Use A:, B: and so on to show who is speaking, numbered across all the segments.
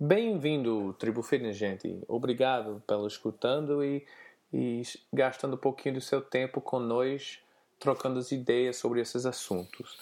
A: Bem-vindo, Tribo Fitness, gente. Obrigado pelo escutando e, e gastando um pouquinho do seu tempo com nós, trocando as ideias sobre esses assuntos.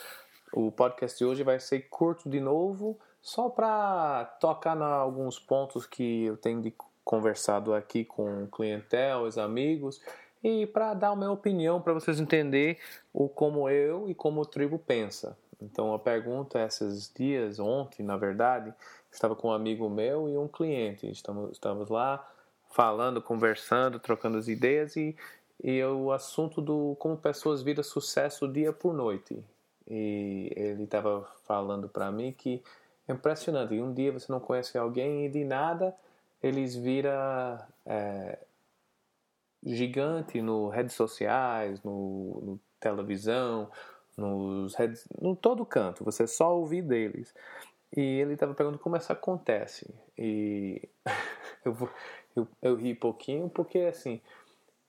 A: O podcast de hoje vai ser curto de novo, só para tocar em alguns pontos que eu tenho de conversado aqui com clientela, os amigos, e para dar a minha opinião para vocês entenderem o como eu e como o tribo pensa. Então a pergunta esses dias, ontem na verdade, estava com um amigo meu e um cliente. Estamos, estamos lá falando, conversando, trocando as ideias e, e o assunto do como pessoas viram sucesso dia por noite. E ele estava falando para mim que é impressionante. Um dia você não conhece alguém e de nada eles viram é, gigante no redes sociais, no, no televisão, nos redes, no todo canto. Você só ouvir deles. E ele estava perguntando como isso acontece. E eu, eu, eu ri pouquinho porque, assim,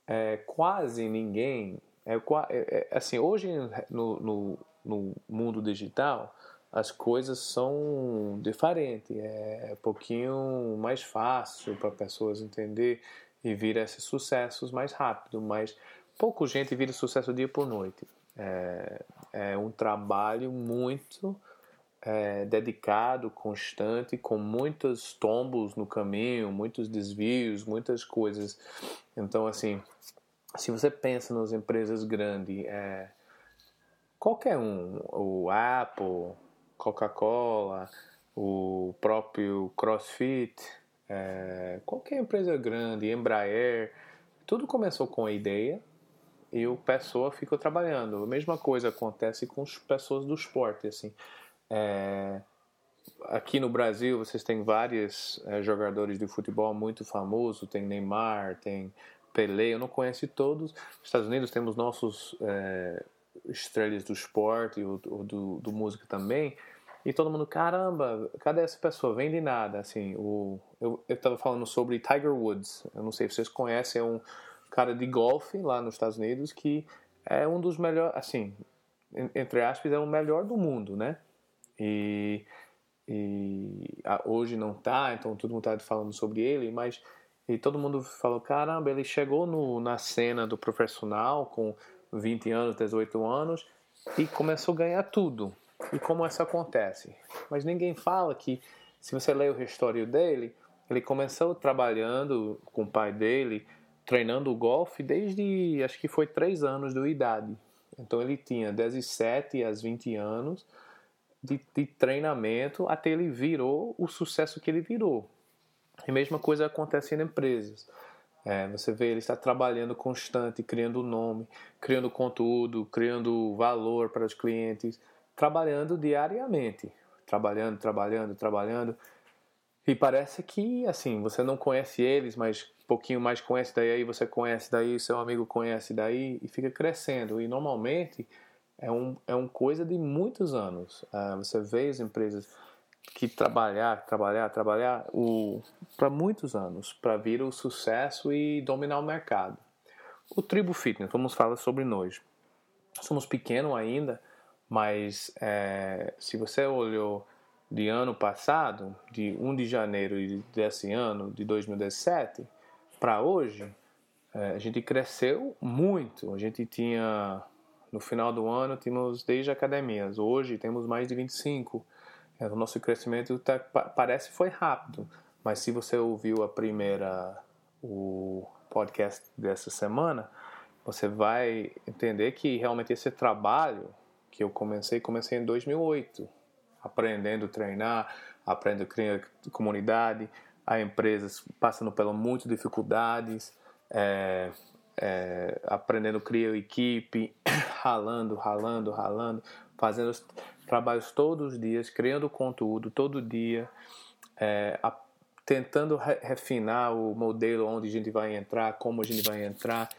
A: é, quase ninguém... É, é, é, assim, hoje no, no, no mundo digital, as coisas são diferentes. É um pouquinho mais fácil para pessoas entender e vir esses sucessos mais rápido, mas pouco gente vira sucesso dia por noite. É, é um trabalho muito é, dedicado, constante, com muitos tombos no caminho, muitos desvios, muitas coisas. Então, assim, se você pensa nas empresas grandes, é, qualquer um, o Apple, Coca-Cola, o próprio CrossFit, é, qualquer empresa grande, Embraer, tudo começou com a ideia e o pessoa ficou trabalhando. A mesma coisa acontece com as pessoas do esporte, assim. É, aqui no Brasil vocês têm vários é, jogadores de futebol muito famosos, tem Neymar, tem Pelé, eu não conheço todos. Nos Estados Unidos temos nossos é, estrelas do esporte, ou, do, do música também, e todo mundo, caramba, cadê essa pessoa? Vem de nada, assim, o, eu, eu tava falando sobre Tiger Woods, eu não sei se vocês conhecem, é um cara de golfe lá nos Estados Unidos que é um dos melhores, assim, entre aspas, é o melhor do mundo, né? E, e hoje não tá, então todo mundo tá falando sobre ele, mas e todo mundo falou, caramba, ele chegou no, na cena do profissional com 20 anos, 18 anos e começou a ganhar tudo. E como isso acontece? Mas ninguém fala que, se você lê o histórico dele, ele começou trabalhando com o pai dele, treinando o golfe desde, acho que foi 3 anos de idade. Então ele tinha 17 a 20 anos de, de treinamento até ele virou o sucesso que ele virou. E a mesma coisa acontece em empresas. É, você vê ele está trabalhando constante, criando nome, criando conteúdo, criando valor para os clientes, trabalhando diariamente, trabalhando, trabalhando, trabalhando. E parece que assim você não conhece eles, mas um pouquinho mais conhece daí, aí você conhece daí, seu amigo conhece daí e fica crescendo. E normalmente é um, é um coisa de muitos anos. Uh, você vê as empresas que trabalhar, trabalhar, trabalhar para muitos anos para vir o sucesso e dominar o mercado. O Tribo Fitness, vamos falar sobre nós. Somos pequenos ainda, mas é, se você olhou de ano passado, de 1 de janeiro desse ano, de 2017, para hoje, é, a gente cresceu muito. A gente tinha no final do ano tínhamos 10 academias. Hoje temos mais de 25. É, o nosso crescimento tá, parece foi rápido, mas se você ouviu a primeira o podcast dessa semana, você vai entender que realmente esse trabalho que eu comecei, comecei em 2008, aprendendo a treinar, aprendendo a criar comunidade, a empresas passando por muitas dificuldades, é, é, aprendendo a criar equipe, ralando, ralando, ralando, fazendo os trabalhos todos os dias, criando conteúdo todo dia, é, a, tentando re, refinar o modelo onde a gente vai entrar, como a gente vai entrar,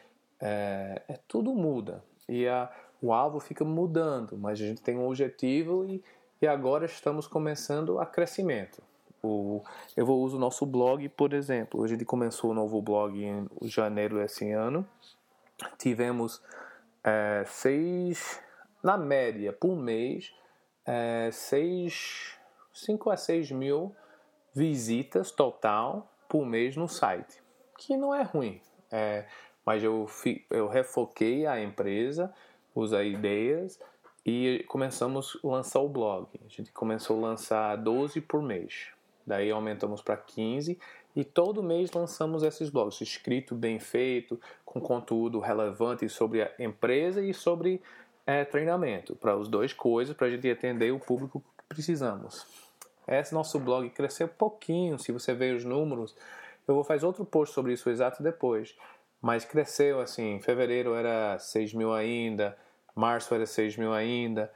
A: é, é tudo muda e a, o alvo fica mudando, mas a gente tem um objetivo e, e agora estamos começando a crescimento. O, eu vou usar o nosso blog, por exemplo. A gente começou o novo blog em janeiro desse ano. Tivemos é, seis, na média, por mês, é, seis, 5 a 6 mil visitas total por mês no site, que não é ruim. É, mas eu, eu refoquei a empresa, as ideias e começamos a lançar o blog. A gente começou a lançar 12 por mês. Daí aumentamos para 15 e todo mês lançamos esses blogs, escrito bem feito, com conteúdo relevante sobre a empresa e sobre é, treinamento, para as duas coisas, para a gente atender o público que precisamos. Esse nosso blog cresceu pouquinho, se você ver os números, eu vou fazer outro post sobre isso exato depois. Mas cresceu assim, em fevereiro era 6 mil ainda, março era 6 mil ainda,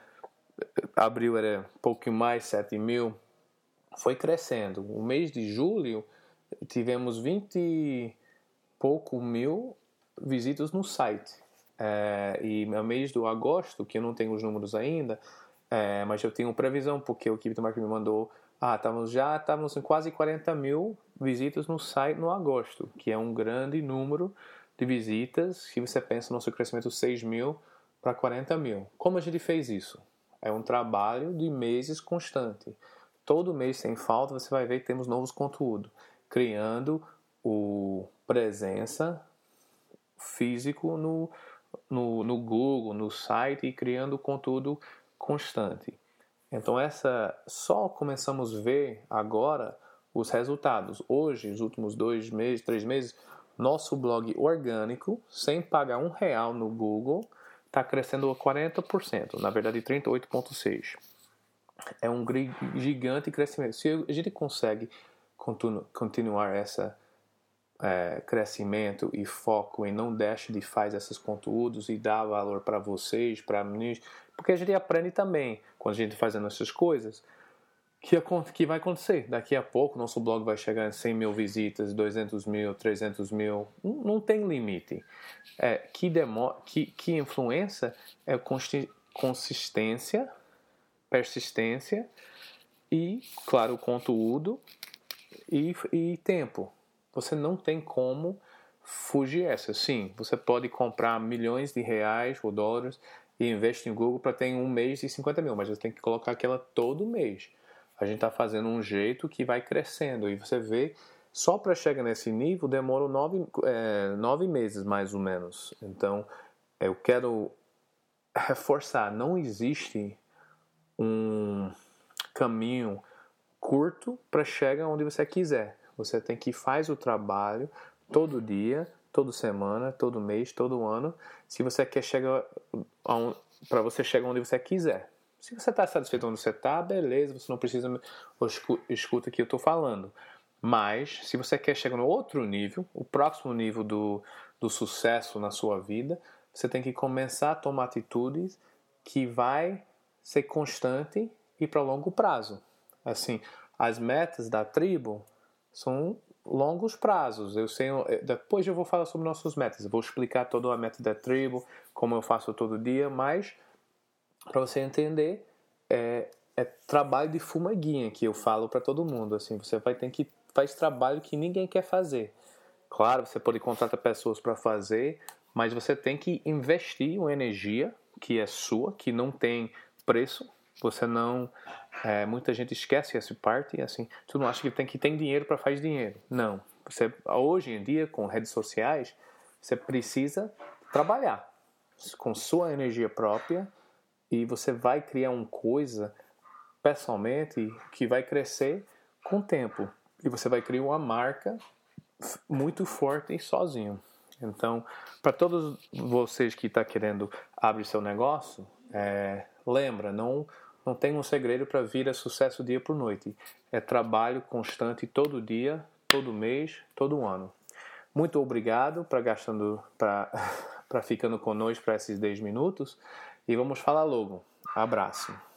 A: abril era pouquinho mais, 7 mil. Foi crescendo. O mês de julho tivemos 20 e pouco mil visitas no site. É, e no mês do agosto, que eu não tenho os números ainda, é, mas eu tenho previsão, porque o marketing me mandou. Ah, estamos já estamos em quase 40 mil visitas no site no agosto, que é um grande número de visitas. Se você pensa no nosso crescimento 6 mil para 40 mil. Como a gente fez isso? É um trabalho de meses constante. Todo mês, sem falta, você vai ver que temos novos conteúdos, criando o presença físico no, no, no Google, no site e criando conteúdo constante. Então essa só começamos a ver agora os resultados. Hoje, os últimos dois meses, três meses, nosso blog orgânico, sem pagar um real no Google, está crescendo a 40%, na verdade 38,6%. É um gigante crescimento. Se a gente consegue continu continuar essa é, crescimento e foco em não deixe de fazer esses conteúdos e dar valor para vocês, para mim, porque a gente aprende também quando a gente fazendo essas coisas que, que vai acontecer. Daqui a pouco nosso blog vai chegar em 100 mil visitas, 200 mil, 300 mil, não, tem limite. É, que, que, que influência é consistência, persistência e, claro, conteúdo e, e tempo. Você não tem como fugir essa. Sim, você pode comprar milhões de reais ou dólares e investe em Google para ter um mês de 50 mil, mas você tem que colocar aquela todo mês. A gente está fazendo um jeito que vai crescendo e você vê, só para chegar nesse nível demora nove, é, nove meses mais ou menos. Então eu quero reforçar: não existe caminho curto para chegar onde você quiser. Você tem que faz o trabalho todo dia toda semana, todo mês, todo ano, se você quer chegar para você chegar onde você quiser. Se você está satisfeito onde você está, beleza, você não precisa escuta o que eu estou falando. Mas se você quer chegar no outro nível, o próximo nível do, do sucesso na sua vida, você tem que começar a tomar atitudes que vai ser constante e para longo prazo. Assim, as metas da tribo são longos prazos. Eu sei, depois eu vou falar sobre nossos metas. Eu vou explicar toda a meta da tribo, como eu faço todo dia, mas para você entender, é, é, trabalho de fumaguinha que eu falo para todo mundo. Assim, você vai ter que faz trabalho que ninguém quer fazer. Claro, você pode contratar pessoas para fazer, mas você tem que investir uma energia que é sua, que não tem preço. Você não é, muita gente esquece essa parte, assim, tu não acha que tem que ter dinheiro para fazer dinheiro. Não. Você, hoje em dia, com redes sociais, você precisa trabalhar com sua energia própria e você vai criar uma coisa pessoalmente que vai crescer com o tempo. E você vai criar uma marca muito forte e sozinho. Então, para todos vocês que estão tá querendo abrir seu negócio, é, lembra, não não tem um segredo para vir a sucesso dia por noite. É trabalho constante todo dia, todo mês, todo ano. Muito obrigado para gastando para ficando conosco para esses 10 minutos e vamos falar logo. Abraço.